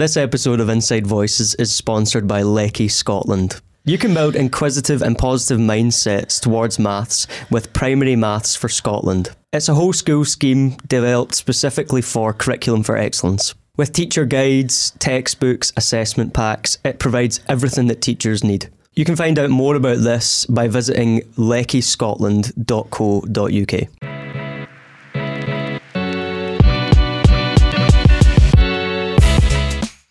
This episode of Inside Voices is sponsored by Leckie Scotland. You can build inquisitive and positive mindsets towards maths with Primary Maths for Scotland. It's a whole school scheme developed specifically for Curriculum for Excellence. With teacher guides, textbooks, assessment packs, it provides everything that teachers need. You can find out more about this by visiting leckiescotland.co.uk.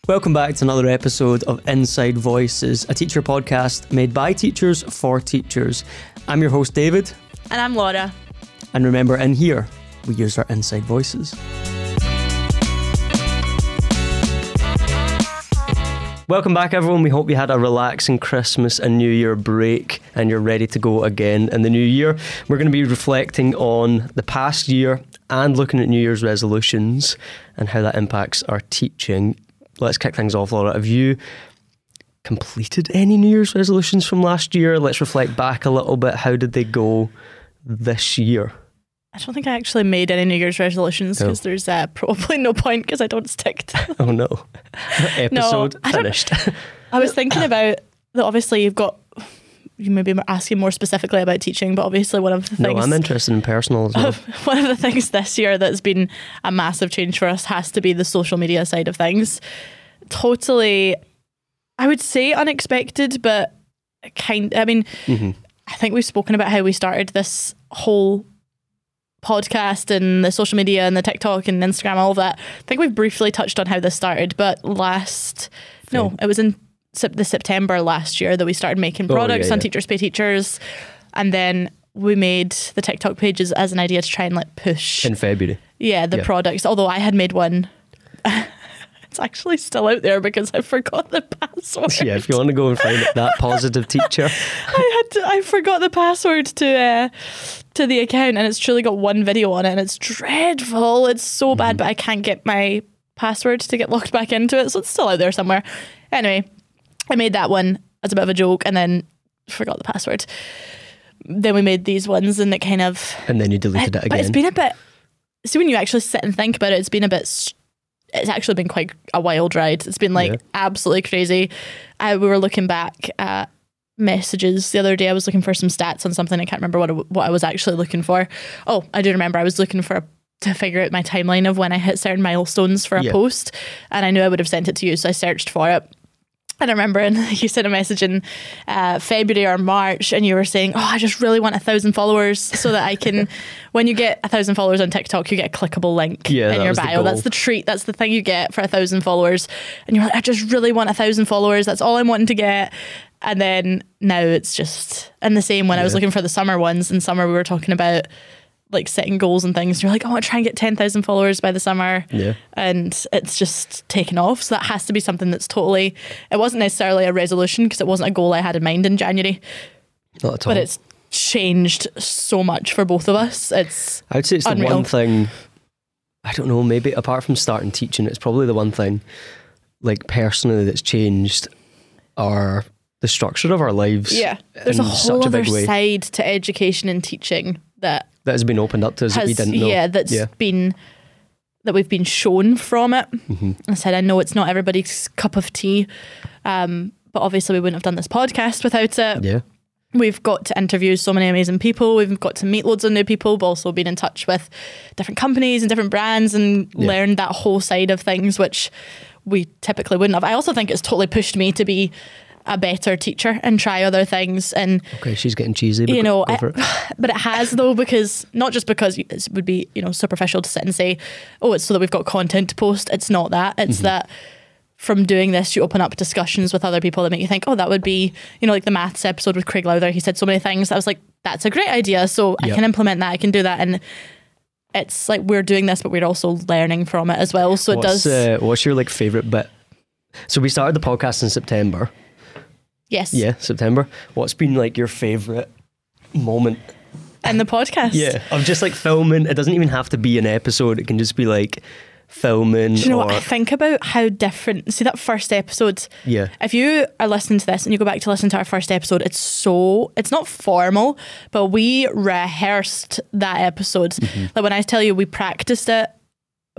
Welcome back to another episode of Inside Voices, a teacher podcast made by teachers for teachers. I'm your host, David. And I'm Laura. And remember, in here, we use our inside voices. Welcome back, everyone. We hope you had a relaxing Christmas and New Year break and you're ready to go again in the new year. We're going to be reflecting on the past year and looking at New Year's resolutions and how that impacts our teaching let's kick things off, Laura. Have you completed any New Year's resolutions from last year? Let's reflect back a little bit. How did they go this year? I don't think I actually made any New Year's resolutions because there's uh, probably no point because I don't stick to them. Oh no. Episode no, finished. I was thinking about that obviously you've got you maybe asking more specifically about teaching, but obviously one of the things. No, I'm interested in personal as well. one of the things this year that's been a massive change for us has to be the social media side of things. Totally, I would say unexpected, but kind. I mean, mm-hmm. I think we've spoken about how we started this whole podcast and the social media and the TikTok and Instagram, all of that. I think we've briefly touched on how this started, but last, no, it was in the September last year that we started making products oh, yeah, on yeah. Teachers Pay Teachers, and then we made the TikTok pages as an idea to try and like push in February. Yeah, the yeah. products. Although I had made one. it's actually still out there because I forgot the password. Yeah, if you want to go and find that positive teacher. I had to, I forgot the password to uh, to the account and it's truly got one video on it and it's dreadful. It's so bad, mm-hmm. but I can't get my password to get locked back into it, so it's still out there somewhere. Anyway, I made that one as a bit of a joke and then forgot the password. Then we made these ones and it kind of. And then you deleted it, it again. But it's been a bit. See, when you actually sit and think about it, it's been a bit. It's actually been quite a wild ride. It's been like yeah. absolutely crazy. I, we were looking back at messages the other day. I was looking for some stats on something. I can't remember what what I was actually looking for. Oh, I do remember. I was looking for a, to figure out my timeline of when I hit certain milestones for a yeah. post, and I knew I would have sent it to you, so I searched for it. And I remember and you sent a message in uh, February or March and you were saying, Oh, I just really want a thousand followers so that I can, when you get a thousand followers on TikTok, you get a clickable link yeah, in your bio. That's the treat. That's the thing you get for a thousand followers. And you're like, I just really want a thousand followers. That's all I'm wanting to get. And then now it's just, and the same when yeah. I was looking for the summer ones. In summer, we were talking about like setting goals and things. You're like, oh, I want to try and get 10,000 followers by the summer. Yeah. And it's just taken off. So that has to be something that's totally, it wasn't necessarily a resolution because it wasn't a goal I had in mind in January. Not at all. But it's changed so much for both of us. It's, I would say it's unreal. the one thing, I don't know, maybe apart from starting teaching, it's probably the one thing, like personally, that's changed our the structure of our lives. Yeah. There's a whole other side to education and teaching that that has been opened up to us has, that we didn't know. Yeah, that's yeah. been that we've been shown from it. Mm-hmm. I said, I know it's not everybody's cup of tea, um, but obviously we wouldn't have done this podcast without it. Yeah. We've got to interview so many amazing people. We've got to meet loads of new people, but also been in touch with different companies and different brands and yeah. learned that whole side of things, which we typically wouldn't have. I also think it's totally pushed me to be a better teacher and try other things. And okay, she's getting cheesy. You know, it, but it has though because not just because it would be you know superficial to sit and say, oh, it's so that we've got content to post. It's not that. It's mm-hmm. that from doing this, you open up discussions with other people that make you think, oh, that would be, you know, like the maths episode with Craig Lowther. He said so many things. I was like, that's a great idea. So yep. I can implement that. I can do that. And it's like we're doing this, but we're also learning from it as well. So what's, it does. Uh, what's your like favorite bit? So we started the podcast in September. Yes. Yeah, September. What's been like your favourite moment? In the podcast. yeah, of just like filming. It doesn't even have to be an episode. It can just be like filming. Do you know what I think about? How different. See that first episode. Yeah. If you are listening to this and you go back to listen to our first episode, it's so it's not formal, but we rehearsed that episode. Mm-hmm. Like when I tell you we practiced it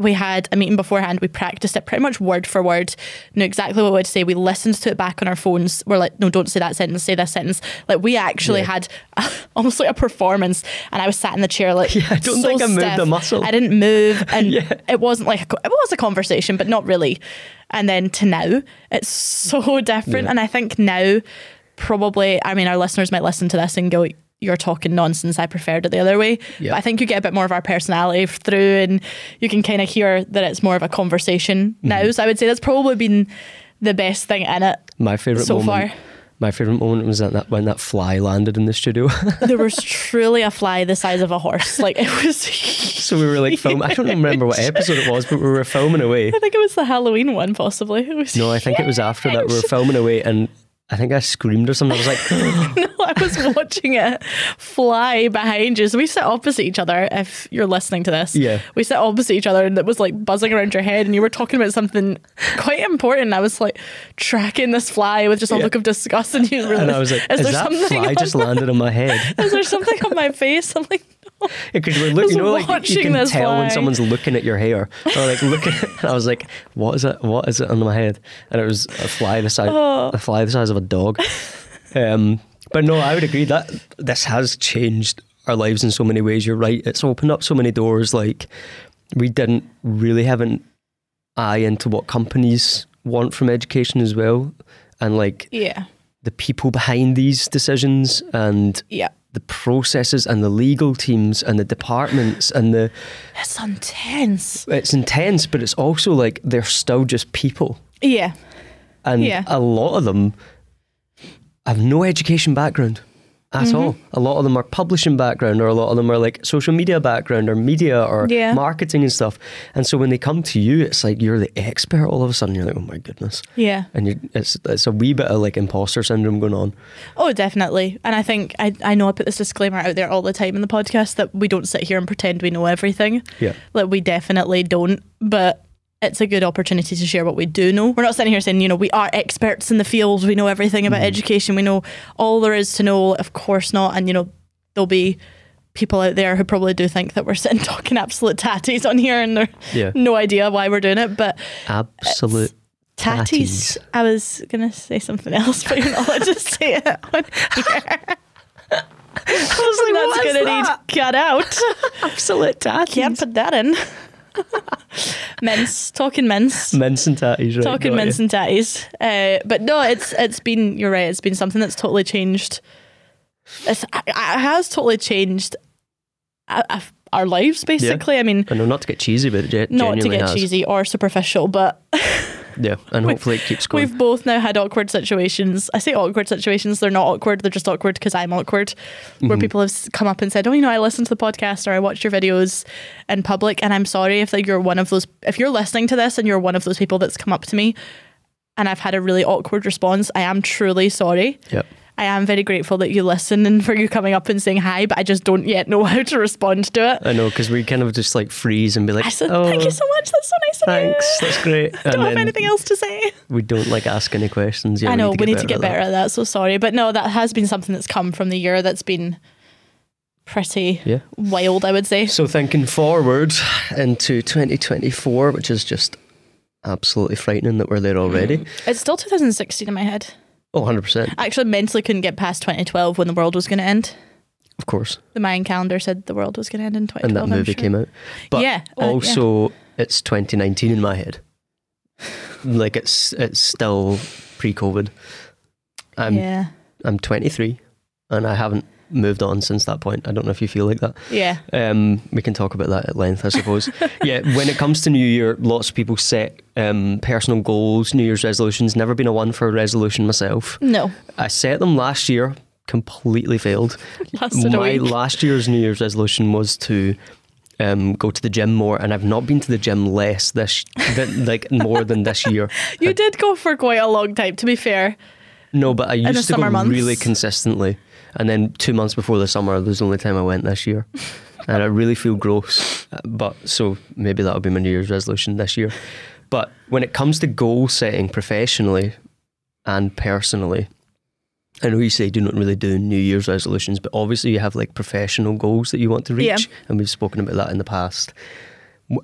we had a meeting beforehand. We practiced it pretty much word for word, knew exactly what we'd say. We listened to it back on our phones. We're like, no, don't say that sentence, say this sentence. Like we actually Yeah. had a, almost like a performance, and I was sat in the chair like, Yeah, I don't so think I moved a muscle. I didn't move, and Yeah. it wasn't like a, it was a conversation, but not really. And then to now, it's so different. Yeah. And I think now, probably, I mean, our listeners might listen to this and go, "You're talking nonsense." I preferred it the other way. Yeah. But I think you get a bit more of our personality through, and you can kind of hear that it's more of a conversation Mm-hmm. now. So I would say that's probably been the best thing in it My favorite so moment. far. My favorite moment was that, that when that fly landed in the studio. There was truly a fly the size of a horse. Like it was. so we were like filming. I don't remember what episode it was, but we were filming away. I think it was the Halloween one, possibly. No, I think it was after that we were filming away, and I think I screamed or something. I was like, no, I was watching it fly behind you. So we sit opposite each other. If you're listening to this, Yeah. we sit opposite each other, and it was like buzzing around your head, and you were talking about something quite important. I was like tracking this fly with just a Yeah. look of disgust, and you were and I was like, "Is is there that something? fly just landed on my head? Is there something on my face? I'm like. Because you were looking, you know, like you can tell when someone's looking at your hair, or like looking. and I was like, "What is it? What is it on my head?" And it was a fly the size, Oh. a fly the size of a dog. Um, but no, I would agree that this has changed our lives in so many ways. You're right; it's opened up so many doors. Like we didn't really have an eye into what companies want from education as well, and like yeah, the people behind these decisions and yeah. The processes and the legal teams and the departments and the It's intense. it's intense but it's also like they're still just people Yeah, and Yeah. a lot of them have no education background at Mm-hmm. all a lot of them are publishing background or a lot of them are like social media background or media or Yeah. marketing and stuff and so when they come to you it's like you're the expert all of a sudden you're like oh my goodness yeah. and you it's it's a wee bit of like imposter syndrome going on Oh, definitely. And I think I, I know I put this disclaimer out there all the time in the podcast that we don't sit here and pretend we know everything. yeah Like we definitely don't, but it's a good opportunity to share what we do know. We're not sitting here saying, you know, we are experts in the field, we know everything about mm. education, we know all there is to know. Of course not. And you know, there'll be people out there who probably do think that we're sitting talking absolute tatties on here and they're Yeah. no idea why we're doing it. But absolute tatties. I was gonna say something else, but you're not allowed to say it on here. I was like, that's gonna that? need cut out. absolute tatties Can't put that in. mince, talking mince, mince and tatties right talking you. and tatties. Uh, but no, it's it's been. You're right. It's been something that's totally changed. It's, it has totally changed our lives. Basically, I mean, I know not to get cheesy, but it ge- not to get has. cheesy or superficial, but Yeah, and hopefully it keeps going. We've both now had awkward situations. I say awkward situations, they're not awkward, they're just awkward because I'm awkward. Where Mm-hmm. people have come up and said, Oh, you know, I listened to the podcast or I watched your videos in public. And I'm sorry if like you're one of those, if you're listening to this and you're one of those people that's come up to me and I've had a really awkward response, I am truly sorry. Yep. I am very grateful that you listen and for you coming up and saying hi, but I just don't yet know how to respond to it. I know because we kind of just like freeze and be like, I said, "Oh, Thank you so much. That's so nice of you. thanks, that's great." I don't have anything else to say. we don't like ask any questions. Yeah, I know we need to get at better that. at that. So sorry, but no, that has been something that's come from the year that's been pretty Yeah. wild. I would say. So thinking forward into 2024, which is just absolutely frightening that we're there already. It's still 2016 in my head. Oh, 100 percent, I actually mentally couldn't get past 2012 when the world was going to end. of course. The Mayan calendar said the world was going to end in 2012. And that movie sure. came out, but Yeah, uh, yeah. also it's 2019 in my head. like it's it's still pre-COVID. I'm yeah, I'm 23, and I haven't moved on since that point. I don't know if you feel like that. yeah, Um, we can talk about that at length, I suppose. yeah, when it comes to New Year, lots of people set um, personal goals, New Year's resolutions. Never been a one for a resolution myself. no, I set them last year, completely failed. lasted My last year's New Year's resolution was to um, go to the gym more, and I've not been to the gym less this, than, like more than this year. you did go for quite a long time. To be fair, No, but I used to go months. really consistently. And then two months before the summer, was the only time I went this year. and I really feel gross. But so maybe that'll be my New Year's resolution this year. But when it comes to goal setting professionally and personally, I know you say you don't really do New Year's resolutions, but obviously you have like professional goals that you want to reach. Yeah. And we've spoken about that in the past.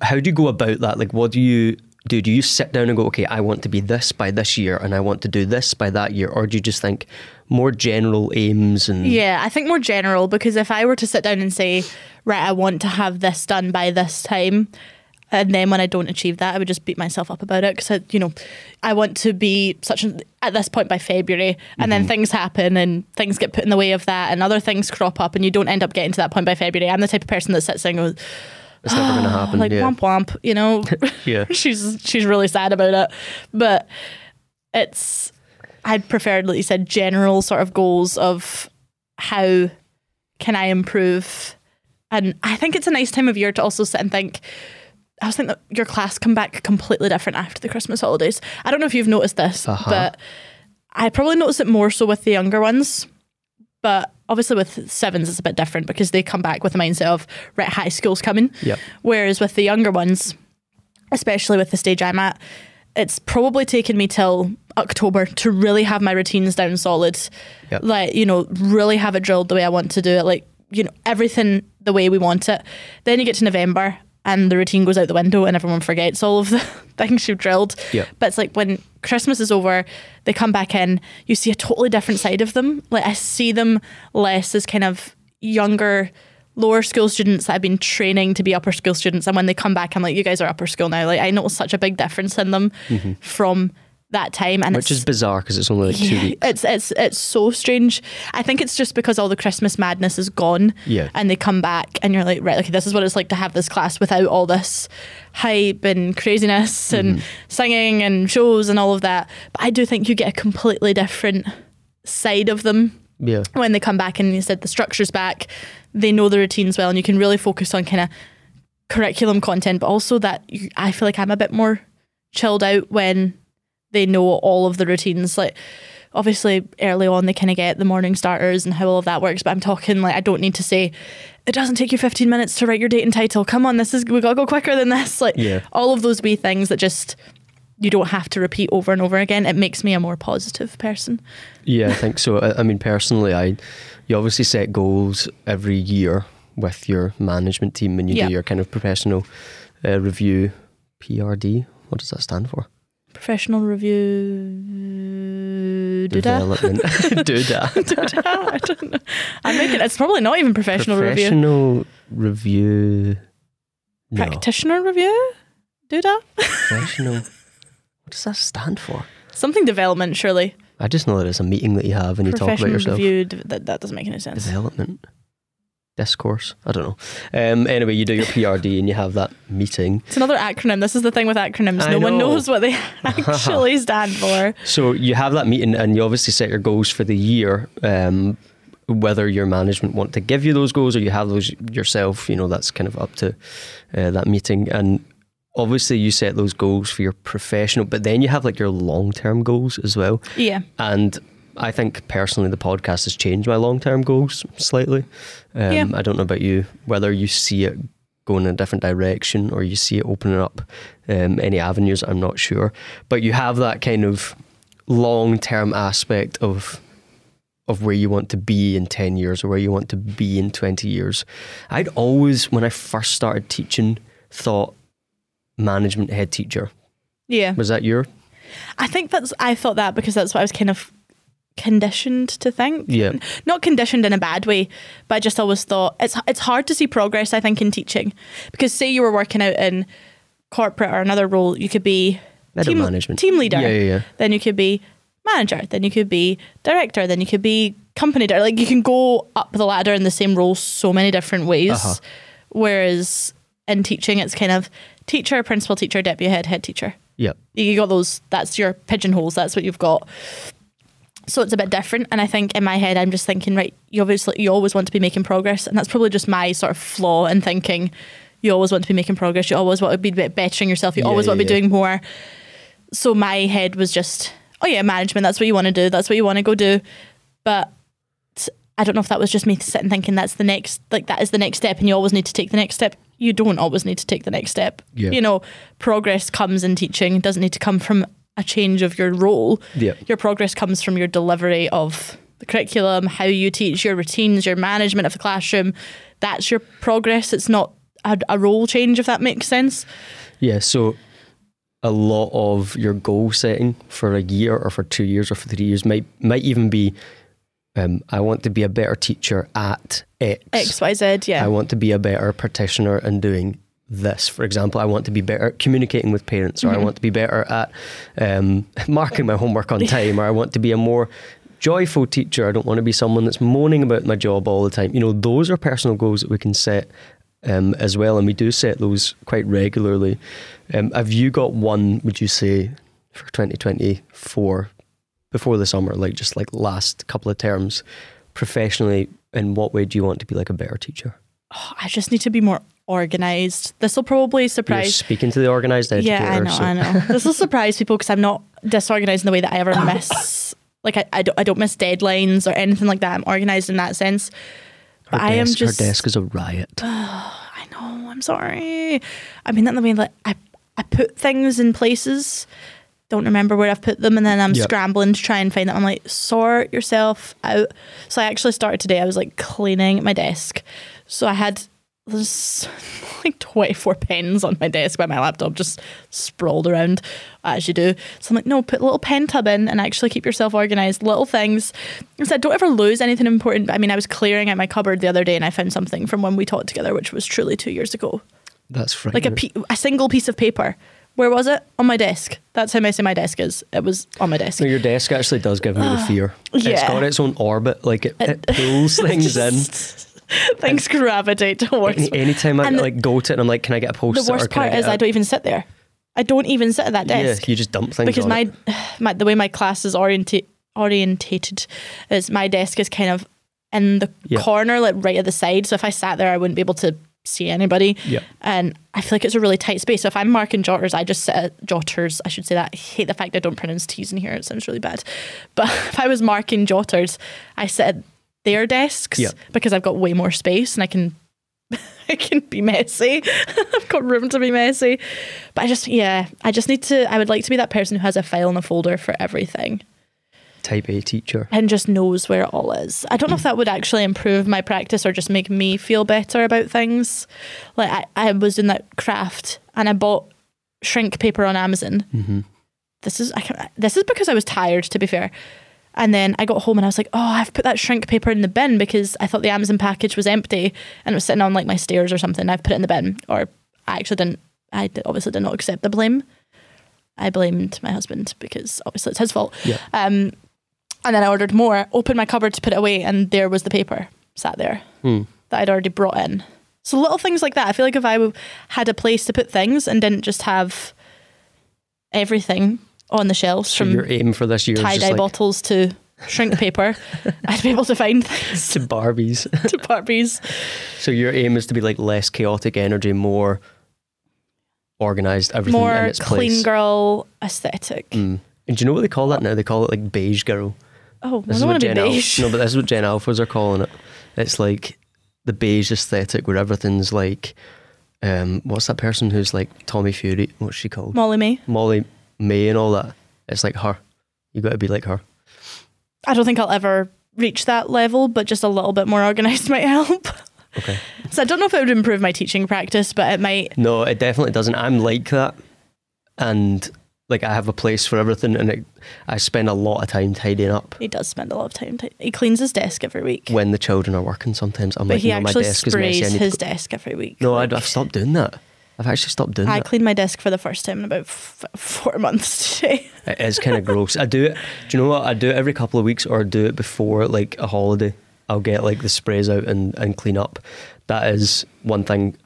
how do you go about that? Like, what do you do? Do you sit down and go, okay, I want to be this by this year, and I want to do this by that year, or do you just think more general aims and Yeah, I think more general because if I were to sit down and say, right, I want to have this done by this time, and then when I don't achieve that, I would just beat myself up about it because you know, I want to be such an, at this point by February, and then mm-hmm. things happen and things get put in the way of that, and other things crop up, and you don't end up getting to that point by February. I'm the type of person that sits there and goes, it's never going to ah, happen? like yeah. womp womp, you know. Yeah. she's she's really sad about it, but it's I'd prefer, like you said, general sort of goals of how can I improve, and I think it's a nice time of year to also sit and think. I was thinking that your class come back completely different after the Christmas holidays. I don't know if you've noticed this, Uh-huh. but I probably noticed it more so with the younger ones. But obviously with sevens it's a bit different because they come back with the mindset of right high school's coming. Yep. Whereas with the younger ones, especially with the stage I'm at, it's probably taken me till October to really have my routines down solid. Yep. Like, you know, really have it drilled the way I want to do it. Like, you know, everything the way we want it. Then you get to November and the routine goes out the window and everyone forgets all of the things you've drilled. Yep. But it's like when Christmas is over, they come back in, you see a totally different side of them. Like I see them less as kind of younger, lower school students that I've been training to be upper school students. And when they come back, I'm like, you guys are upper school now. Like I notice such a big difference in them mm-hmm. from that time. And Which is bizarre because it's only like two weeks. It's it's it's so strange. I think it's just because all the Christmas madness is gone. Yeah. And they come back and you're like, right, okay, this is what it's like to have this class without all this hype and craziness mm-hmm. and singing and shows and all of that. But I do think you get a completely different side of them Yeah. when they come back and you said the structure's back, they know the routines well and you can really focus on kind of curriculum content, but also that you, I feel like I'm a bit more chilled out when they know all of the routines. Like obviously early on they kind of get the morning starters and how all of that works, but I'm talking like I don't need to say it doesn't take you 15 minutes to write your date and title. Come on, this is we got to go quicker than this. Like Yeah. all of those wee things that just you don't have to repeat over and over again. It makes me a more positive person. Yeah, I think so. I, I mean, personally, I you obviously set goals every year with your management team, and you Yeah. do your kind of professional uh, review. PRD. What does that stand for? Professional review. Do that. Development. do that. I don't know. I'm making. It's probably not even professional review. Professional review. No. Practitioner review. Do that. Professional. What does that stand for? Something development, surely. I just know that it's a meeting that you have and you talk about yourself. Professional review. That, that doesn't make any sense. Development. Discourse. I don't know. Um, anyway, you do your PRD and you have that meeting. It's another acronym. This is the thing with acronyms. I no one knows what they actually stand for. So you have that meeting and you obviously set your goals for the year. Um, whether your management want to give you those goals or you have those yourself, you know, that's kind of up to uh, that meeting. And obviously you set those goals for your professional, but then you have like your long term goals as well. Yeah. And I think personally, the podcast has changed my long term goals slightly. Um, Yeah. I don't know about you, whether you see it going in a different direction or you see it opening up um, any avenues, I'm not sure. But you have that kind of long term aspect of of where you want to be in 10 years or where you want to be in 20 years. I'd always, when I first started teaching, thought management head teacher. Yeah. Was that your? I think that's. I thought that because that's what I was kind of conditioned to think. Yeah. Not conditioned in a bad way, but I just always thought it's it's hard to see progress. I think in teaching because say you were working out in corporate or another role, you could be Middle team, management. team leader. Yeah, yeah, yeah. Then you could be manager. Then you could be director. Then you could be company director. Like you can go up the ladder in the same role so many different ways. Uh-huh. Whereas in teaching, it's kind of teacher, principal teacher, deputy head, head teacher. Yeah. You got those. That's your pigeonholes. That's what you've got. So it's a bit different. And I think in my head, I'm just thinking, right, you obviously you always want to be making progress, and that's probably just my sort of flaw in thinking. You always want to be making progress. You always want to be bettering yourself. You Yeah, always want to be yeah. doing more. So my head was just, oh yeah, management. That's what you want to do. That's what you want to go do. But I don't know if that was just me sitting thinking that's the next, like that is the next step, and you always need to take the next step. You don't always need to take the next step. Yeah. You know, progress comes in teaching. It doesn't need to come from a change of your role. Yeah. Your progress comes from your delivery of the curriculum, how you teach, your routines, your management of the classroom. That's your progress. It's not a, a role change, if that makes sense. Yeah, so a lot of your goal setting for a year or for two years or for three years might might even be um, I want to be a better teacher at X. X, Y, Z, yeah. I want to be a better practitioner and doing this. For example, I want to be better at communicating with parents, or Mm-hmm. I want to be better at um, marking my homework on time, or I want to be a more joyful teacher. I don't want to be someone that's moaning about my job all the time. You know, those are personal goals that we can set um, as well, and we do set those quite regularly. Um, have you got one? Would you say for twenty twenty four before the summer, like just like last couple of terms, professionally? In what way do you want to be like a better teacher? Oh, I just need to be more organized. This will probably surprise. You're speaking to the organised educator. Yeah, I know, so- I know. This will surprise people because I'm not disorganized in the way that I ever miss. Like I, I don't, I don't miss deadlines or anything like that. I'm organized in that sense. But Her I am desk- just. her desk is a riot. I know. I'm sorry. I mean that in the way that I, I put things in places. Don't remember where I've put them, and then I'm Yep. scrambling to try and find them. I'm like, sort yourself out. So I actually started today. I was like cleaning my desk. So I had there's like 24 pens on my desk by my laptop, just sprawled around as you do. So I'm like, no, put a little pen tub in and actually keep yourself organized. Little things. I said, don't ever lose anything important. I mean, I was clearing out my cupboard the other day and I found something from when we taught together, which was truly two years ago. That's Like a, pe- a single piece of paper. Where was it? On my desk. That's how messy my desk is. It was on my desk. No, your desk actually does give me the ah, fear. Yeah. It's got its own orbit, like it, it pulls things in. Things gravitate towards Any, anytime I And like go to it and I'm like, can I get a post the worst part is I don't even sit there. I don't even sit at that desk Yeah, you just dump things because on my, my the way my class is orienta- orientated is my desk is kind of in the Yeah. corner, like right at the side. So if I sat there, I wouldn't be able to see anybody. Yeah. And I feel like it's a really tight space. So if I'm marking jotters, I just sit at jotters. I should say that. I hate the fact I don't pronounce T's in here. It sounds really bad. But if I was marking jotters, I sit at their desks Yeah. because I've got way more space and I can I can be messy. I've got room to be messy. But I just yeah, I just need to I would like to be that person who has a file and a folder for everything Type A teacher. and just knows where it all is. I don't know if that would actually improve my practice or just make me feel better about things. Like I, I was doing that craft and I bought shrink paper on Amazon. hmm This is I can, this is because I was tired to be fair. And then I got home and I was like, oh, I've put that shrink paper in the bin because I thought the Amazon package was empty and it was sitting on like my stairs or something. I've put it in the bin. Or I actually didn't, I obviously did not accept the blame. I blamed my husband because obviously it's his fault. Yeah. Um, and then I ordered more, opened my cupboard to put it away, and there was the paper sat there Hmm. that I'd already brought in. So little things like that. I feel like if I had a place to put things and didn't just have everything on the shelves So from your aim for this year tie dye like bottles to shrink paper, I'd be able to find things to Barbies. to Barbies. so your aim is to be like less chaotic energy, more organized, everything in More its clean place. girl aesthetic. Mm. And do you know what they call that now? They call it like beige girl. Oh, This I is don't what want to be beige. no, but this is what Gen Alphas are calling it. It's like the beige aesthetic where everything's like, um, what's that person who's like Tommy Fury? What's she called? Molly-Mae. Molly Mae and all that. It's like her. You got to be like her. I don't think I'll ever reach that level, but just a little bit more organized might help. Okay. So I don't know if it would improve my teaching practice, but it might. No, it definitely doesn't. I'm like that, and like I have a place for everything, and it, I spend a lot of time tidying up. He does spend a lot of time. T- he cleans his desk every week, When the children are working, sometimes I'm but like, he no, my actually desk is messy. Sprays his go- desk every week. No, Like, I'd, I've stopped doing that. I've actually stopped doing that. I that. cleaned my desk for the first time in about f- four months today. It is kind of gross. I do it. Do you know what? I do it every couple of weeks, or do it before like a holiday. I'll get like the sprays out and, and clean up. That is one thing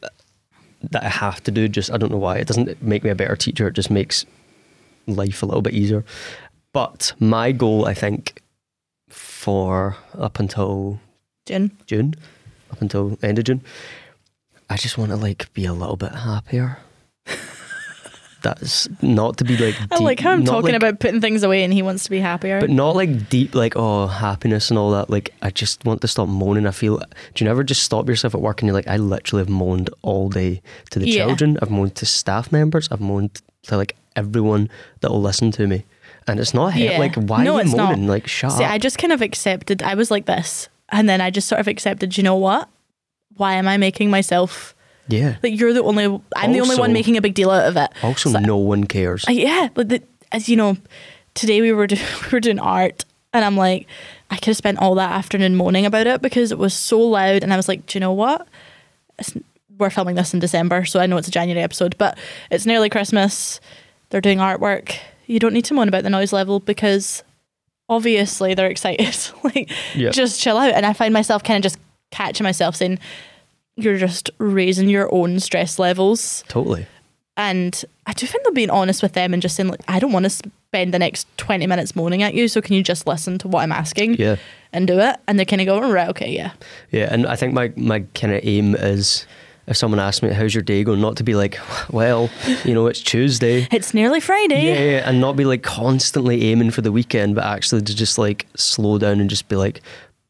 that I have to do. Just I don't know why. It doesn't make me a better teacher. It just makes life a little bit easier. But my goal, I think, for up until June. June, up until end of June, I just want to like be a little bit happier. That's not to be like. I like how I'm talking like- about putting things away and he wants to be happier. but not like deep, like oh happiness and all that. Like I just want to stop moaning. I feel. Do you never just stop yourself at work and you're like, I literally have moaned all day to the Yeah. children. I've moaned to staff members. I've moaned to like everyone that will listen to me. And it's not Yeah. like why No, are you it's not. moaning? Like shut See, up. I just kind of accepted. I was like this, and then I just sort of accepted. You know what? Why am I making myself Yeah. Like you're the only, I'm the only one making a big deal out of it. Also, so, no one cares. Yeah, but the, as you know, today we were do, we were doing art, and I'm like, I could have spent all that afternoon moaning about it because it was so loud, and I was like, do you know what? It's, we're filming this in December, so I know it's a January episode, but it's nearly Christmas. They're doing artwork. You don't need to moan about the noise level because obviously they're excited. like, yep. just chill out. And I find myself kind of just catching myself saying, you're just raising your own stress levels. Totally. And I do think they're being honest with them and just saying, like, I don't want to spend the next 20 minutes moaning at you. So can you just listen to what I'm asking? Yeah. And do it? And they kind of go, right, okay, yeah. Yeah. And I think my, my kind of aim is if someone asks me, how's your day going, not to be like, well, you know, it's Tuesday. It's nearly Friday. Yeah, yeah, and not be like constantly aiming for the weekend, but actually to just like slow down and just be like,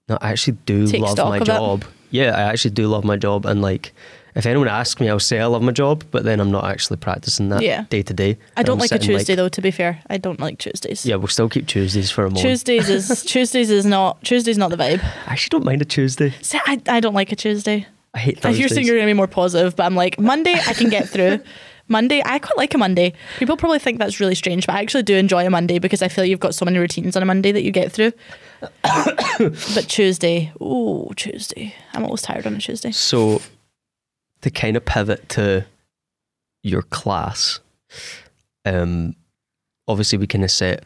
no, I actually do Take love my job. It. Yeah, I actually do love my job. And like, if anyone asks me, I'll say I love my job, but then I'm not actually practicing that yeah. day to day. I don't I'm like a Tuesday though. To be fair, I don't like Tuesdays. Yeah, we'll still keep Tuesdays for a moment. Tuesdays is Tuesdays is not Tuesdays not the vibe. I actually don't mind a Tuesday. See, I I don't like a Tuesday. I hate Thursdays. You're saying you're going to be more positive, but I'm like Monday I can get through. Monday, I quite like a Monday. People probably think that's really strange, but I actually do enjoy a Monday because I feel you've got so many routines on a Monday that you get through. but Tuesday, oh Tuesday, I'm always tired on a Tuesday. So, to kind of pivot to your class, um, obviously we kind of set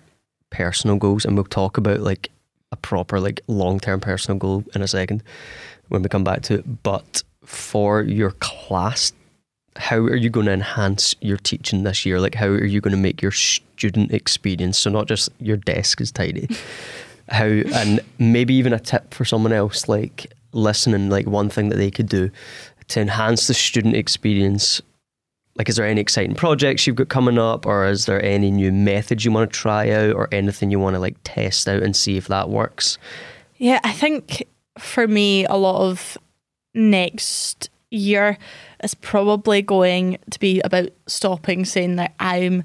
personal goals, and we'll talk about like a proper like long term personal goal in a second when we come back to it. But for your class, how are you going to enhance your teaching this year? Like, how are you going to make your student experience so not just your desk is tidy? how and maybe even a tip for someone else, like listening, like one thing that they could do to enhance the student experience. Like, is there any exciting projects you've got coming up, or is there any new methods you want to try out, or anything you want to like test out and see if that works? Yeah, I think for me, a lot of next year is probably going to be about stopping saying that I'm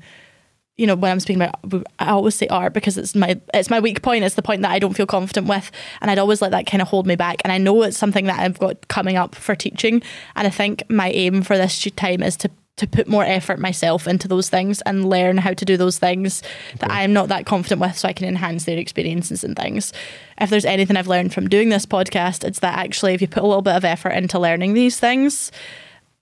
you know when I'm speaking about I always say art because it's my it's my weak point it's the point that I don't feel confident with and I'd always let that kind of hold me back and I know it's something that I've got coming up for teaching and I think my aim for this time is to to put more effort myself into those things and learn how to do those things okay. that I'm not that confident with so I can enhance their experiences and things. If there's anything I've learned from doing this podcast, it's that actually if you put a little bit of effort into learning these things,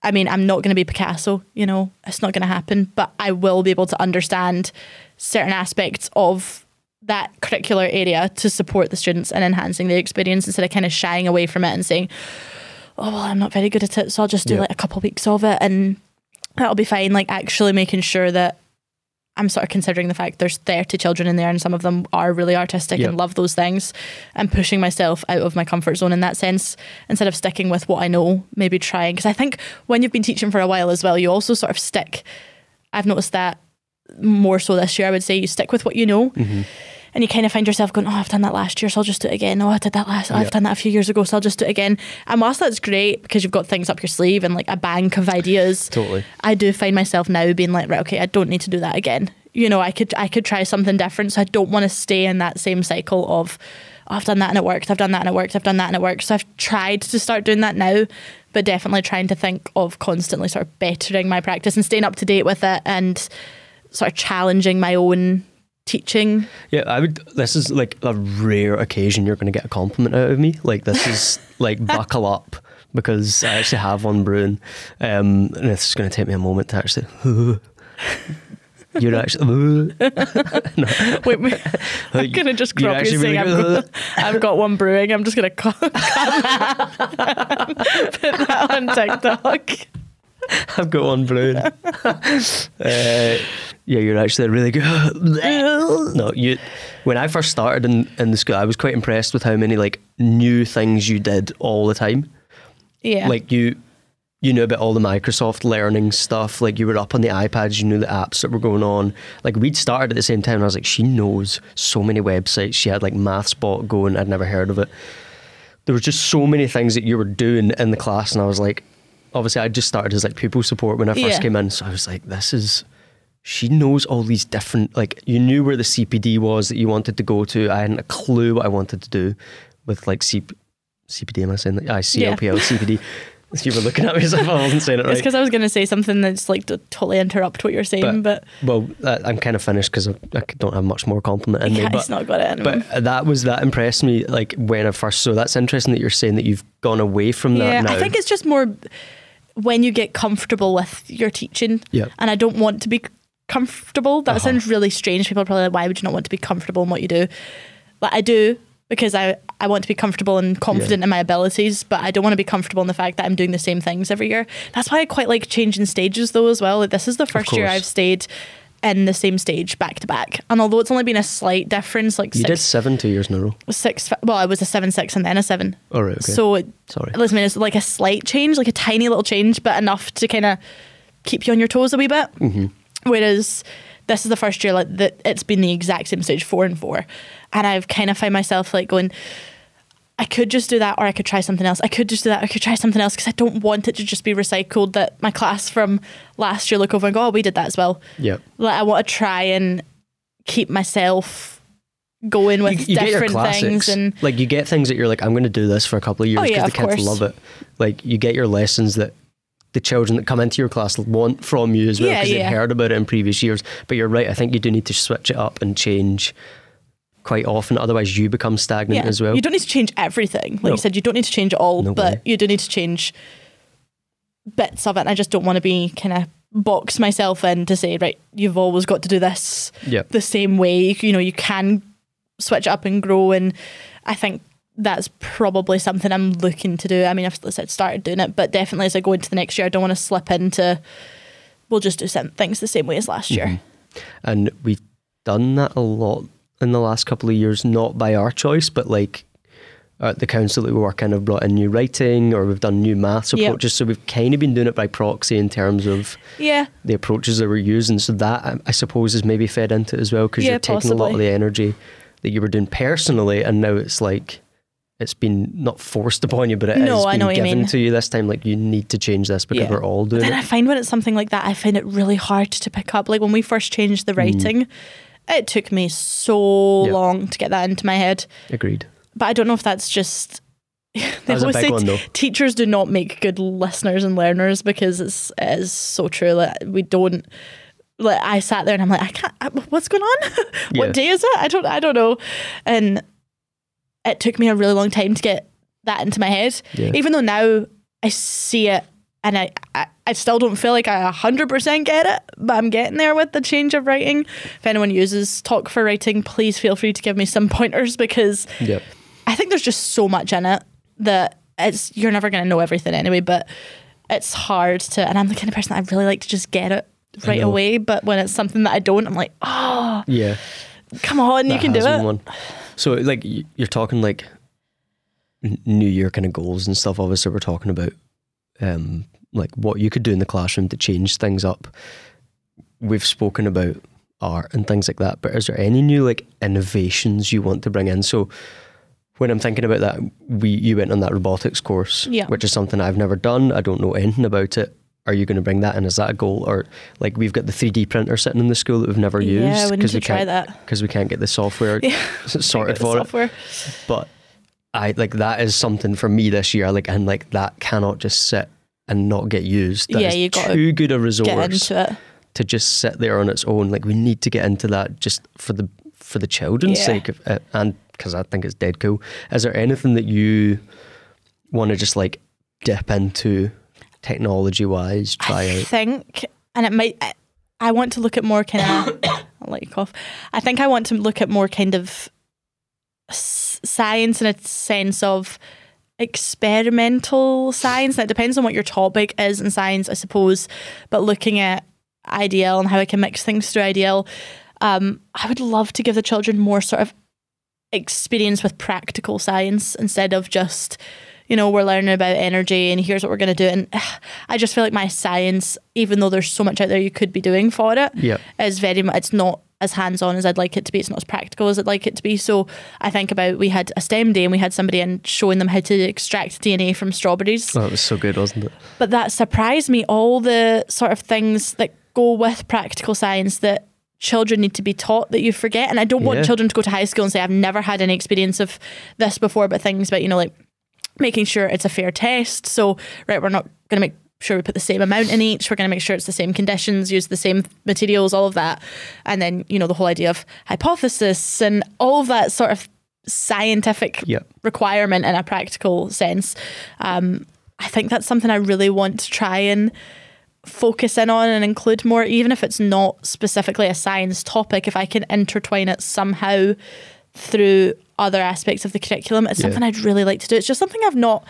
I mean, I'm not going to be Picasso, you know, it's not going to happen, but I will be able to understand certain aspects of that curricular area to support the students and enhancing their experience instead of kind of shying away from it and saying, oh, well, I'm not very good at it, so I'll just do yeah. like a couple of weeks of it and that'll be fine. Like actually making sure that I'm sort of considering the fact there's 30 children in there and some of them are really artistic yep. and love those things and pushing myself out of my comfort zone in that sense instead of sticking with what I know, maybe trying. Because I think when you've been teaching for a while as well, you also sort of stick. I've noticed that more so this year, I would say you stick with what you know. Mm-hmm and you kind of find yourself going, oh, I've done that last year, so I'll just do it again. Oh, I did that last. Oh, I've done that a few years ago, so I'll just do it again. And whilst that's great because you've got things up your sleeve and like a bank of ideas, totally. I do find myself now being like, right, okay, I don't need to do that again. You know, I could I could try something different. So I don't want to stay in that same cycle of, oh, I've done that and it worked. I've done that and it worked. I've done that and it worked. So I've tried to start doing that now, but definitely trying to think of constantly sort of bettering my practice and staying up to date with it and sort of challenging my own teaching. Yeah, I would. This is like a rare occasion you're going to get a compliment out of me. Like this is like buckle up because I actually have one brewing, um, and it's just going to take me a moment to actually. You're actually. no. Wait, wait, I'm gonna just crop you saying I've got, I've got one brewing. I'm just gonna cut, cut that, put that on TikTok. I've got one brewing. uh, yeah, you're actually really good. no, you. When I first started in, in the school, I was quite impressed with how many like new things you did all the time. Yeah, like you, you knew about all the Microsoft learning stuff. Like you were up on the iPads, you knew the apps that were going on. Like we'd started at the same time. And I was like, she knows so many websites. She had like MathSpot going. I'd never heard of it. There was just so many things that you were doing in the class, and I was like, obviously, I just started as like pupil support when I first yeah. came in. So I was like, this is she knows all these different like you knew where the CPD was that you wanted to go to. I hadn't a clue what I wanted to do with like CP, CPD. Am I saying that? I CLPL yeah. CPD. You were looking at me as if I wasn't saying it It's right. because I was going to say something that's like to totally interrupt what you're saying, but, Well, uh, I'm kind of finished because I, I don't have much more compliment in me. yeah, But it's not got it anymore. But that was that impressed me like when I first so that's interesting that you're saying that you've gone away from that yeah, now. I think it's just more when you get comfortable with your teaching. Yeah. And I don't want to be comfortable. That Uh-huh. sounds really strange. People are probably like, why would you not want to be comfortable in what you do? But I do because I, I want to be comfortable and confident in my abilities, but I don't want to be comfortable in the fact that I'm doing the same things every year. That's why I quite like changing stages though as well. Like this is the first year. I've stayed in the same stage back to back. And although it's only been a slight difference, like you did six, seven two years in a row. six, well, I was a seven six and then a seven. All right, okay. So it, Sorry. listen, it's like a slight change, like a tiny little change, but enough to kind of keep you on your toes a wee bit. Mm-hmm. Whereas this is the first year like that it's been the exact same stage, four and four, and I've kind of find myself like going. I could just do that, or I could try something else. I could just do that, I could try something else because I don't want it to just be recycled. That my class from last year look over and go, "Oh, we did that as well." Yeah. Like I want to try and keep myself going with you, you different things and like you get things that you're like, I'm going to do this for a couple of years Oh, because yeah, the kids course. love it. Like you get your lessons that the children that come into your class want from you as well Yeah, because yeah. they've heard about it in previous years. But you're right. I think you do need to switch it up and change quite often. Otherwise, you become stagnant as well. You don't need to change everything. Like No. you said, you don't need to change it all, No but way. you do need to change bits of it. And I just don't want to be kind of box myself in to say, right, you've always got to do this yeah. the same way. You know, you can switch it up and grow. And I think that's probably something I'm looking to do. I mean, I've said, started doing it, but definitely as I go into the next year, I don't want to slip into, we'll just do some things the same way as last year. Mm-hmm. And we've done that a lot in the last couple of years, not by our choice, but like at the council that we work in have brought in new writing or we've done new maths Yep. approaches. So we've kind of been doing it by proxy in terms of Yeah. the approaches that we're using. So that I- I suppose is maybe fed into it as well because Yeah, you're taking a lot of the energy that you were doing personally, and now it's like it's been not forced upon you, but it has No, I been know what you given to you this time. Like you need to change this because Yeah. we're all But doing then I find when it's something like that, I find it really hard to pick up. Like when we first changed the mm. writing, it took me so. Yeah. long to get that into my head. Agreed. But I don't know if that's just. they That was a always say one, teachers do not make good listeners and learners because it's it is so true. Like we don't. Like I sat there and I'm like, I can't. I, what's going on? Yeah. what day is it? I don't. I don't know. And it took me a really long time to get that into my head. Yeah. Even though now I see it and I, I, I still don't feel like I 100% get it, but I'm getting there with the change of writing. If anyone uses Talk for Writing, please feel free to give me some pointers because Yep. I think there's just so much in it that it's you're never going to know everything anyway, but it's hard to, and I'm the kind of person that I really like to just get it right away. But when it's something that I don't, I'm like, oh, Yeah. come on, you can do it. One. So like you're talking like New Year kind of goals and stuff. Obviously, we're talking about um, like what you could do in the classroom to change things up. We've spoken about art and things like that, but is there any new like innovations you want to bring in? So when I'm thinking about that, we you went on that robotics course, Yeah. which is something I've never done. I don't know anything about it. Are you going to bring that in? Is that a goal, or like we've got the 3D printer sitting in the school that we've never used Yeah, we need to we try can't that. because we can't get the software sorted The for it. software. But I like that is something for me this year. Like and like that cannot just sit and not get used. That Yeah, you gotta too good a Get resource into it. to just sit there on its own. Like we need to get into that just for the for the children's Yeah. sake of it, and because I think it's dead cool. Is there anything that you want to just like dip into technology wise? Try I out. think, and it might. I, I want to look at more kind of. I'll let you cough. I think I want to look at more kind of science in a sense of experimental science. That depends on what your topic is in science, I suppose. But looking at IDL and how I can mix things through IDL, um, I would love to give the children more sort of experience with practical science instead of just you know we're learning about energy and here's what we're going to do and i just feel like my science even though there's so much out there you could be doing for it Yeah. is very much it's not as hands-on as i'd like it to be. It's not as practical as i'd like it to be. So i think about we had a stem day and we had somebody in showing them how to extract dna from strawberries. Oh, it was so good, wasn't it? but that surprised me all the sort of things that go with practical science that children need to be taught that you forget. And i don't want children to go to high school and say i've never had any experience of this before but things about you know like making sure it's a fair test. So, right, we're not going to make sure we put the same amount in each. We're going to make sure it's the same conditions, use the same materials, all of that. And then, you know, the whole idea of hypothesis and all of that sort of scientific Yep. requirement in a practical sense. Um, I think that's something I really want to try and focus in on and include more, even if it's not specifically a science topic, if I can intertwine it somehow through other aspects of the curriculum, it's Yeah. something I'd really like to do. It's just something I've not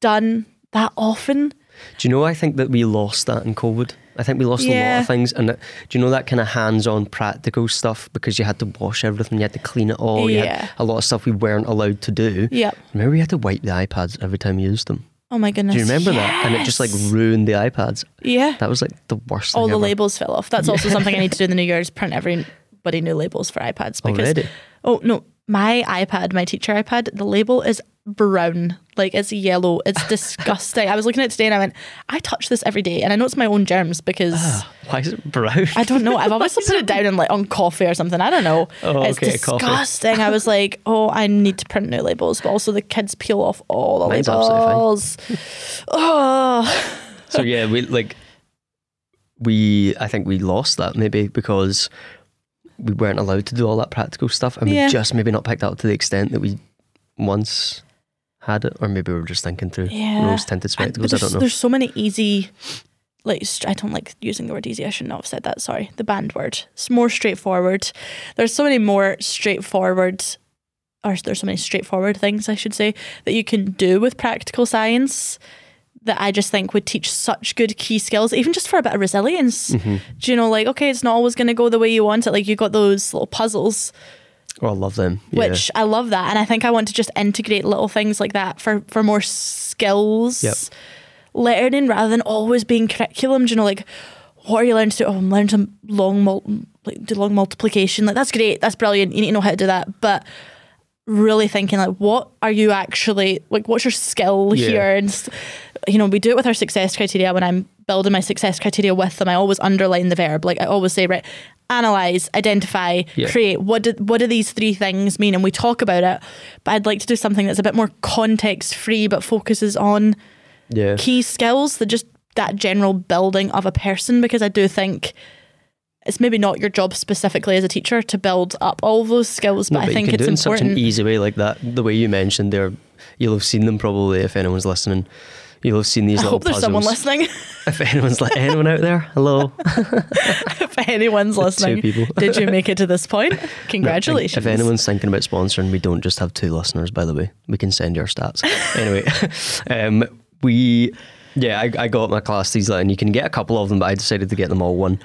done that often. Do you know? I think that we lost that in COVID. I think we lost a lot of things, and do you know that kind of hands-on practical stuff because you had to wash everything, you had to clean it all. You Yeah. had a lot of stuff we weren't allowed to do. Yep. Remember, we had to wipe the iPads every time we used them. Oh my goodness. Do you remember that? And it just like ruined the iPads. Yeah. That was like the worst. All the ever. labels fell off. That's also something I need to do in the new year is print everybody new labels for iPads oh, because Already? Oh no, my iPad, my teacher iPad, the label is brown. Like it's yellow. It's disgusting. I was looking at it today and I went, I touch this every day. And I know it's my own germs because ah, Why is it brown? I don't know. I've obviously put it down in like on coffee or something. I don't know. Oh, it's okay, disgusting. I was like, oh, I need to print new labels, but also the kids peel off all the Mine's labels. oh, so yeah, we like we. I think we lost that maybe because we weren't allowed to do all that practical stuff, and Yeah. we just maybe not picked up to the extent that we once had it, or maybe we were just thinking through Yeah. rose tinted spectacles. I there's, don't know. There's so many easy, like I don't like using the word easy. I should not have said that. Sorry, the banned word. It's more straightforward. There's so many more straightforward, or there's so many straightforward things I should say that you can do with practical science that I just think would teach such good key skills, even just for a bit of resilience. Mm-hmm. Do you know, like okay, it's not always going to go the way you want it. Like you got those little puzzles Oh, I love them. Yeah. which I love that, and I think I want to just integrate little things like that for for more skills Yep. learning rather than always being curriculum. Do you know, like what are you learning to do? Oh, I'm learning to long mul- like do long multiplication. Like that's great, that's brilliant. You need to know how to do that, but really thinking like what are you actually like what's your skill Yeah. here and you know we do it with our success criteria when i'm building my success criteria with them i always underline the verb like i always say right analyze identify Yeah. create what do, what do these three things mean and we talk about it but i'd like to do something that's a bit more context free but focuses on yeah. key skills that just that general building of a person because i do think it's maybe not your job specifically as a teacher to build up all those skills but No, i think it's it in such important an easy way like that. The way you mentioned there, you'll have seen them probably if anyone's listening. You'll have seen these I little hope there's puzzles. someone listening. If anyone's like anyone out there, hello. if anyone's listening, two people. did you make it to this point? No, Congratulations. If anyone's thinking about sponsoring, we don't just have two listeners, by the way. We can send your stats. anyway, um, we, yeah, I, I got my class these, and you can get a couple of them, but I decided to get them all one.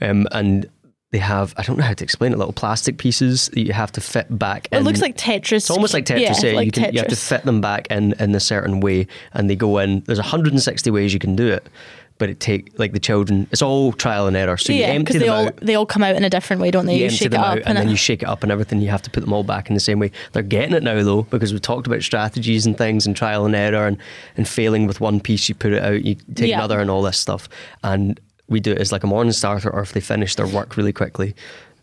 Um, and they have, I don't know how to explain it, little plastic pieces that you have to fit back. it in. looks like Tetris. It's almost like Tetris. Yeah, like you can you have to fit them back in in a certain way, and they go in. There's 160 ways you can do it, but it take like the children. It's all trial and error. So you yeah, empty because they them all out. they all come out in a different way, don't they? You You, shake it up out, and, then you shake it up and everything. You have to put them all back in the same way. They're getting it now though, because we talked about strategies and things and trial and error and, and failing with one piece. You put it out, you take Yeah. another, and all this stuff. And we do it as like a morning starter, or if they finish their work really quickly.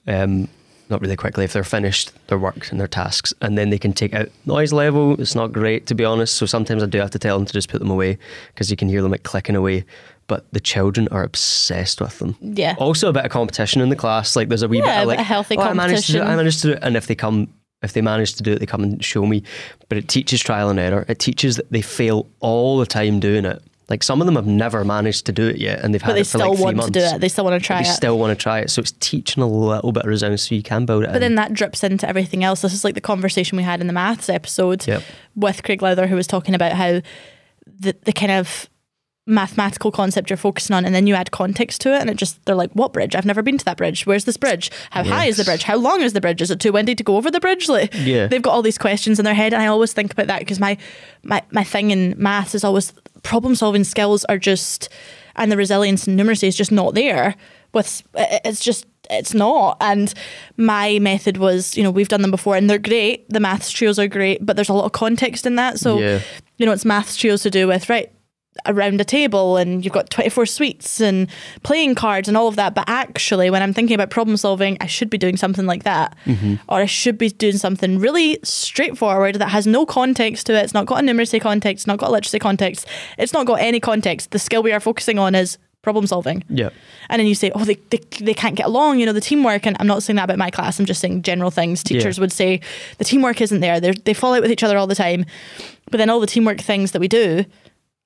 Um, not really quickly if they're finished their work and their tasks and then they can take out noise level it's not great to be honest. So sometimes i do have to tell them to just put them away because you can hear them like clicking away but the children are obsessed with them. Yeah. also a bit of competition in the class like there's a wee Yeah, bit of like healthy "Oh, I managed to do it I managed to do it and if they come if they manage to do it they come and show me. But it teaches trial and error. It teaches that they fail all the time doing it like some of them have never managed to do it yet and they've but had they it for still like three want months to do it. They still want to try they it. They still want to try it so it's teaching a little bit of resilience so you can build it But in. then that drips into everything else. This is like the conversation we had in the maths episode Yep. with Craig Lowther, who was talking about how the the kind of mathematical concept you're focusing on, and then you add context to it, and it just they're like, "What bridge? I've never been to that bridge. Where's this bridge? How high is the bridge? How long is the bridge? Is it too windy to go over the bridge?" Like, Yeah. they've got all these questions in their head, and I always think about that because my my my thing in maths is always problem solving skills are just, and the resilience and numeracy is just not there. With it's just it's not. And my method was, you know, we've done them before and they're great. The maths trios are great, but there's a lot of context in that. So, Yeah. you know, it's maths trios to do with, right, around a table and you've got 24 sweets and playing cards and all of that. But actually, when I'm thinking about problem solving, I should be doing something like that. Mm-hmm. Or I should be doing something really straightforward that has no context to it. It's not got a numeracy context, it's not got a literacy context, it's not got any context. The skill we are focusing on is problem solving. Yeah. And then you say, oh, they, they, they can't get along, you know, the teamwork. And I'm not saying that about my class, I'm just saying general things. Teachers Yeah. would say the teamwork isn't there. They're, they fall out with each other all the time. But then all the teamwork things that we do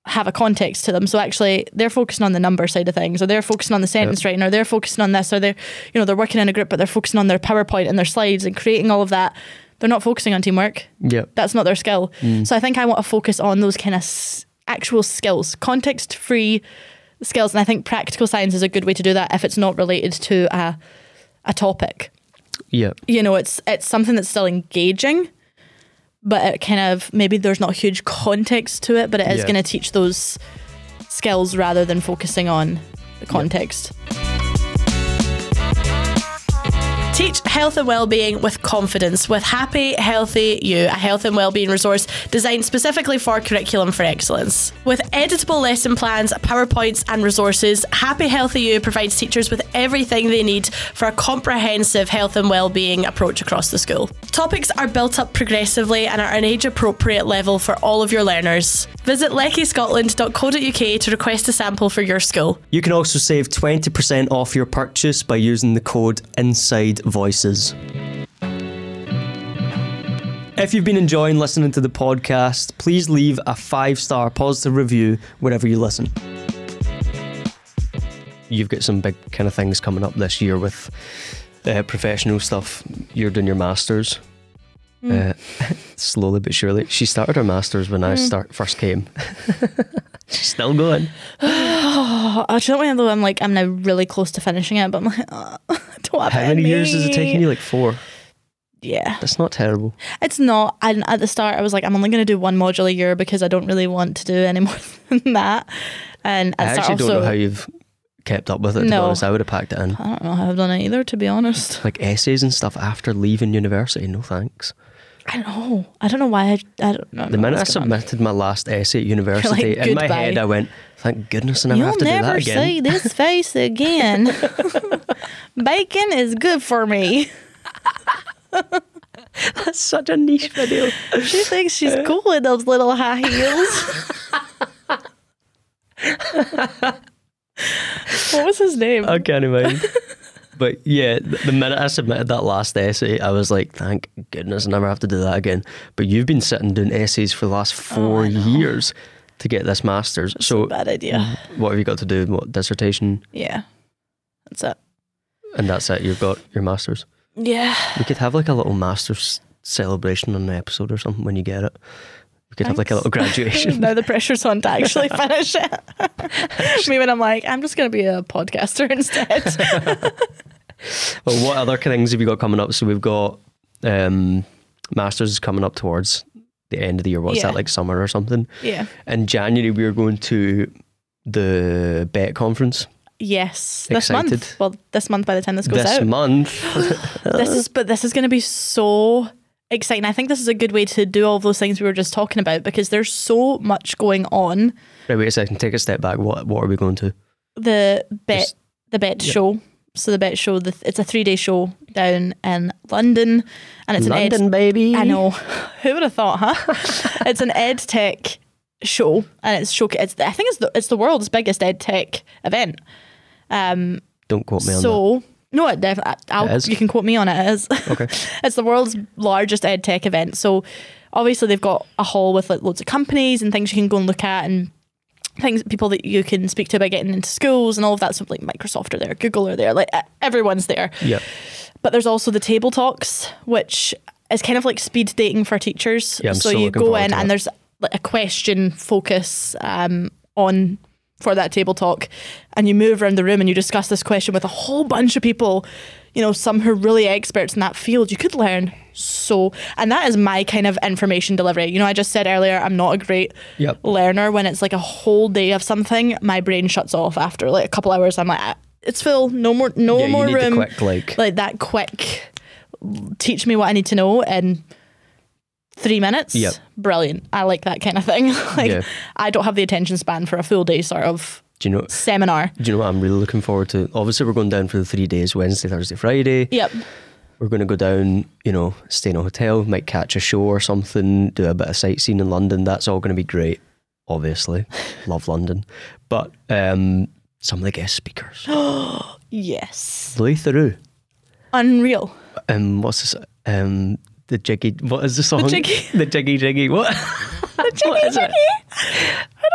have a context to them. So actually, they're focusing on the number side of things, or they're focusing on the sentence writing, or they're focusing on this, or they're, you know, they're working in a group, but they're focusing on their PowerPoint and their slides and creating all of that. They're not focusing on teamwork Yeah. that's not their skill. Mm. So I think I want to focus on those kind of s- actual skills, context free skills. And I think practical science is a good way to do that if it's not related to a, a topic. Yeah. You know, it's it's something that's still engaging, but it kind of maybe there's not a huge context to it, but it is Yeah. going to teach those skills rather than focusing on the context. Teach health and well-being with confidence with Happy Healthy You, a health and well-being resource designed specifically for curriculum for excellence. With editable lesson plans, PowerPoints and resources, Happy Healthy You provides teachers with everything they need for a comprehensive health and well-being approach across the school. Topics are built up progressively and are an age-appropriate level for all of your learners. Visit leckiescotland.co.uk to request a sample for your school. You can also save 20% off your purchase by using the code Inside Voices. If you've been enjoying listening to the podcast, please leave a five star positive review wherever you listen. You've got some big kind of things coming up this year with uh, professional stuff. You're doing your masters. Uh, slowly but surely. She started her masters when I start first came. She's still going. I don't know. I'm like I'm now really close to finishing it, but I'm like, oh, I don't have How many years has it taken you? Like four. Yeah, That's not terrible. it's not. And at the start, I was like, I'm only going to do one module a year because I don't really want to do any more than that. And I actually don't also, know how you've kept up with it. To be No. honest, I would have packed it in. I don't know how I've done it either, to be honest. Like essays and stuff after leaving university. No thanks. I don't know. I don't know why. I, I don't know. The minute I what's on. submitted my last essay at university, in my head I went, "Thank goodness and I never You'll have to do never that again." see this face again. Bacon is good for me. That's such a niche video. She thinks she's cool in those little high heels. what was his name? I can't imagine. But yeah, the minute I submitted that last essay, I was like, "Thank goodness I never have to do that again." But you've been sitting doing essays for the last oh, four years to get this masters. So, Bad idea. what have you got to do? What dissertation? Yeah. That's it. And that's it. You've got your masters. Yeah. We could have like a little masters celebration on the episode or something when you get it. We could have like a little graduation. now the pressure's on to actually finish it. Me when I'm like, I'm just going to be a podcaster instead. Well, what other things have you got coming up? So we've got um, masters coming up towards the end of the year. What's Yeah. that like summer or something? yeah. In January we are going to the BETT conference Yes. This Excited. month. Well, this month by the time this goes this out. month. this is but this is going to be so exciting. I think this is a good way to do all of those things we were just talking about because there's so much going on. right, wait a second. Take a step back. What what are we going to? The BETT Just- the BETT yeah. show. So the BETT show, the, it's a three day show down in London, and it's an ed. London, baby. I know. Who would have thought, huh? it's an ed tech show, and it's show. It's I think it's the it's the world's biggest ed tech event. Um. Don't quote me on that. So no, it definitely. You can quote me on it. It is. Okay. it's the world's largest ed tech event. So obviously they've got a hall with like loads of companies and things you can go and look at and things people that you can speak to about getting into schools and all of that. So like Microsoft are there, Google are there, like everyone's there. Yeah. But there's also the table talks, which is kind of like speed dating for teachers. Yeah, I'm so so you go in and there's like a question focus um, on for that table talk, and you move around the room and you discuss this question with a whole bunch of people. You know, some who are really experts in that field. You could learn so, and that is my kind of information delivery. You know, I just said earlier I'm not a great Yep. learner when it's like a whole day of something. My brain shuts off after like a couple hours. I'm like, "Ah, it's full. No more. No yeah, more room quick like like that quick teach me what I need to know in three minutes. Yep. Brilliant. I like that kind of thing. like Yeah. I don't have the attention span for a full day sort of Do you know? seminar. Do you know what I'm really looking forward to? Obviously, we're going down for the three days: Wednesday, Thursday, Friday. Yep. We're going to go down, you know, stay in a hotel, might catch a show or something, do a bit of sightseeing in London. That's all going to be great. Obviously, love London, but um, some of the guest speakers, Yes. Louis Theroux, Unreal. um, what's this? Um, the jiggy. What is the song? The jiggy. The jiggy jiggy. What? The jiggy jiggy.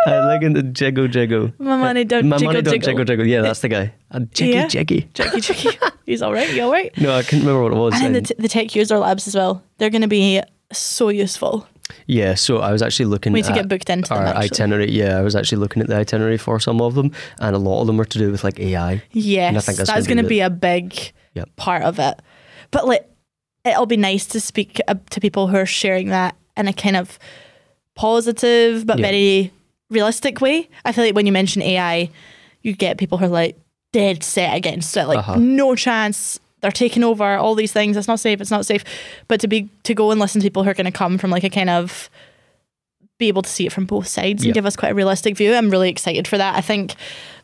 I like in the jiggle jiggle. My money don't My jiggle money don't jiggle. jiggle jiggle. Yeah, that's the guy. A jiggy Yeah. jiggy. Jiggy jiggy. He's all right. You all right? No, I can't remember what it was. And then the, And- t- the tech user labs as well. They're going to be so useful. yeah, so I was actually looking We need to get booked into them. our Actually. itinerary. Yeah, I was actually looking at the itinerary for some of them, and a lot of them are to do with like AI. Yes, think that's that's, gonna be be a big Yep. part of it. But like, it'll be nice to speak uh, to people who are sharing that in a kind of positive but Yeah. very realistic way. I feel like when you mention AI, you get people who are like dead set against it, like Uh-huh. no chance. They're taking over all these things. It's not safe. It's not safe. But to be to go and listen to people who are going to come from like a kind of be able to see it from both sides and give us quite a realistic view. I'm really excited for that. I think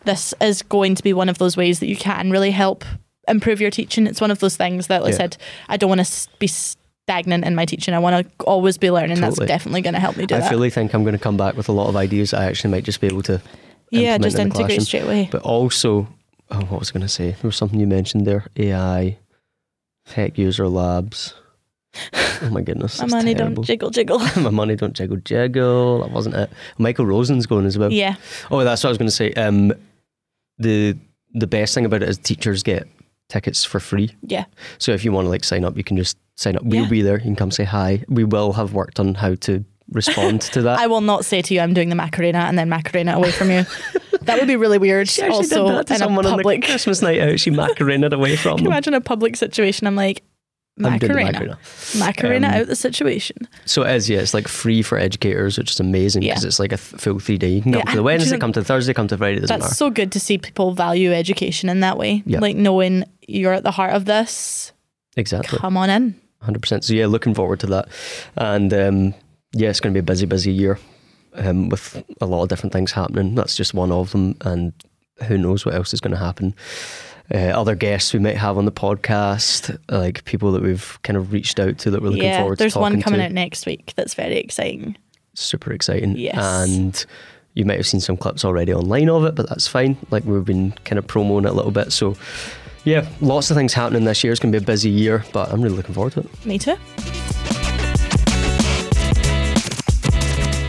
this is going to be one of those ways that you can really help improve your teaching. It's one of those things that, like I said, I don't want to be stagnant in my teaching. I want to always be learning. Totally. That's definitely going to help me do I that. fully think I'm going to come back with a lot of ideas I actually might just be able to yeah, just in integrate straight away. But also, oh, what was I going to say? There was something you mentioned there AI, tech user labs. Oh my goodness. My money terrible. don't jiggle jiggle. my money don't jiggle jiggle. That wasn't it. Michael Rosen's going as well. yeah, Oh, that's what I was going to say. Um, the the best thing about it is teachers get tickets for free. yeah. So if you want to like sign up, you can just sign up. We'll Yeah. be there. You can come say hi. We will have worked on how to respond to that. I will not say to you, I'm doing the Macarena and then Macarena away from you. that would be really weird. She also, did that to in a someone on the public. Christmas night out. She macarenaed away from Can you imagine a public situation? I'm like, I'm doing the Macarena. Macarena. Macarena Um, out the situation. So it is, yeah. It's like free for educators, which is amazing because Yeah. it's like a th- full three day. You can come Yeah, to the Wednesday, come to Thursday, come to Friday. That's matter. so good to see people value education in that way. Yeah. Like knowing you're at the heart of this. exactly. Come on in. 100%. So yeah, looking forward to that. And um, yeah, it's going to be a busy, busy year um, with a lot of different things happening. That's just one of them. And who knows what else is going to happen. Uh, other guests we might have on the podcast, like people that we've kind of reached out to that we're looking yeah, forward to there's one coming to. out next week that's very exciting. super exciting. Yes. And you might have seen some clips already online of it, but that's fine. Like we've been kind of promoting it a little bit. So yeah, lots of things happening this year. It's going to be a busy year, but I'm really looking forward to it. Me too.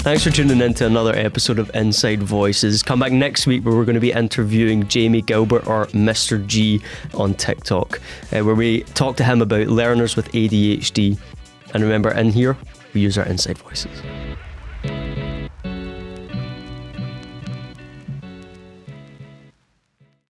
Thanks for tuning in to another episode of Inside Voices. Come back next week where we're going to be interviewing Jamie Gilbert or Mr. G on TikTok, uh, where we talk to him about learners with ADHD. And remember, in here, we use our inside voices.